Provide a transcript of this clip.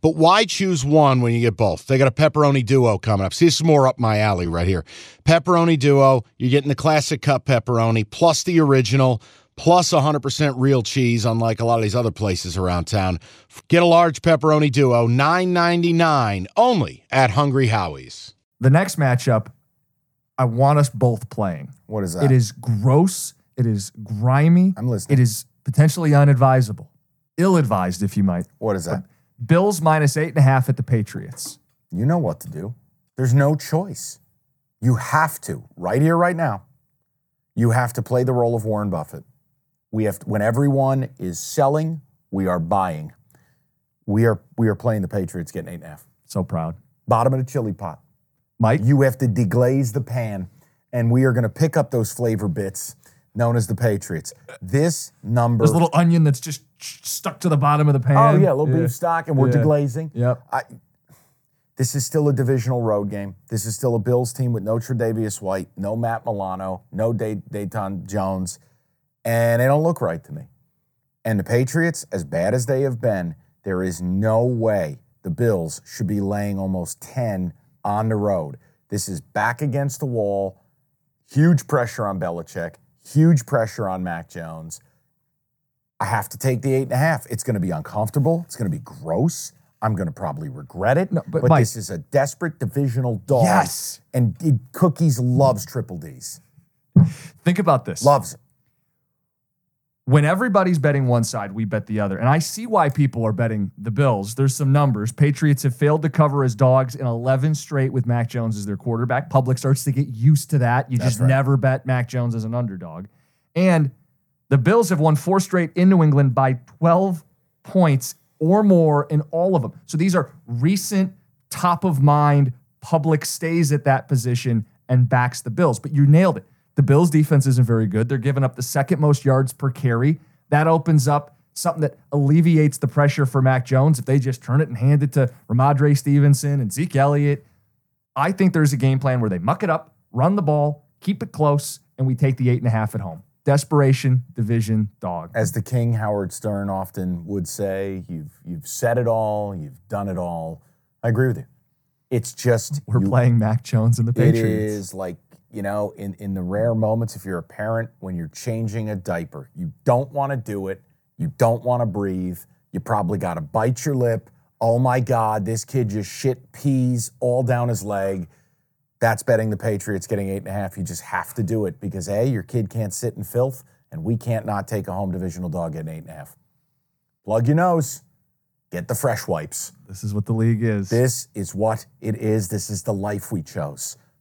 But why choose one when you get both? They got a pepperoni duo coming up. See, this is more up my alley right here. Pepperoni duo, you're getting the classic cup pepperoni plus the original plus 100% real cheese, unlike a lot of these other places around town. Get a large pepperoni duo, $9.99 only at Hungry Howie's. The next matchup, I want us both playing. What is that? It is gross. It is grimy. I'm listening. It is potentially unadvisable, ill advised, if you might. What is that? Bills minus eight and a half at the Patriots. You know what to do. There's no choice. You have to, right here, right now, you have to play the role of Warren Buffett. We have to, when everyone is selling, we are buying. We are we are playing the Patriots getting eight and a half. So proud. Bottom of the chili pot. Mike? You have to deglaze the pan, and we are going to pick up those flavor bits known as the Patriots. This number. There's a little onion that's just stuck to the bottom of the pan. Oh yeah, a little beef stock, and we're Yeah. deglazing. Yep. I, this is still a divisional road game. This is still a Bills team with no Tre'Davious White, no Matt Milano, no Day- Dayton Jones, and they don't look right to me. And the Patriots, as bad as they have been, there is no way the Bills should be laying almost 10 on the road. This is back against the wall, huge pressure on Belichick, huge pressure on Mac Jones. I have to take the eight and a half. It's going to be uncomfortable. It's going to be gross. I'm going to probably regret it. No, but but Mike- this is a desperate divisional dog. Yes. And Cookies loves triple D's. Think about this. Loves it. When everybody's betting one side, we bet the other. And I see why people are betting the Bills. There's some numbers. Patriots have failed to cover as dogs in 11 straight with Mac Jones as their quarterback. Public starts to get used to that. You just right. never bet Mac Jones as an underdog. And the Bills have won four straight in New England by 12 points or more in all of them. So these are recent, top of mind, public stays at that position and backs the Bills. But you nailed it. The Bills' defense isn't very good. They're giving up the second most yards per carry. That opens up something that alleviates the pressure for Mac Jones if they just turn it and hand it to Rhamondre Stevenson and Zeke Elliott. I think there's a game plan where they muck it up, run the ball, keep it close, and we take the eight and a half at home. Desperation, division, dog. As the King Howard Stern often would say, you've you've said it all, you've done it all. I agree with you. It's just We're you- playing Mac Jones and the It Patriots. is like, you know, in, in the rare moments, if you're a parent, when you're changing a diaper, you don't want to do it. You don't want to breathe. You probably got to bite your lip. Oh my God, this kid just shit peas all down his leg. That's betting the Patriots getting eight and a half. You just have to do it because A, your kid can't sit in filth, and we can't not take a home divisional dog at eight and a half. Plug your nose, get the fresh wipes. This is what the league is. This is what it is. This is the life we chose.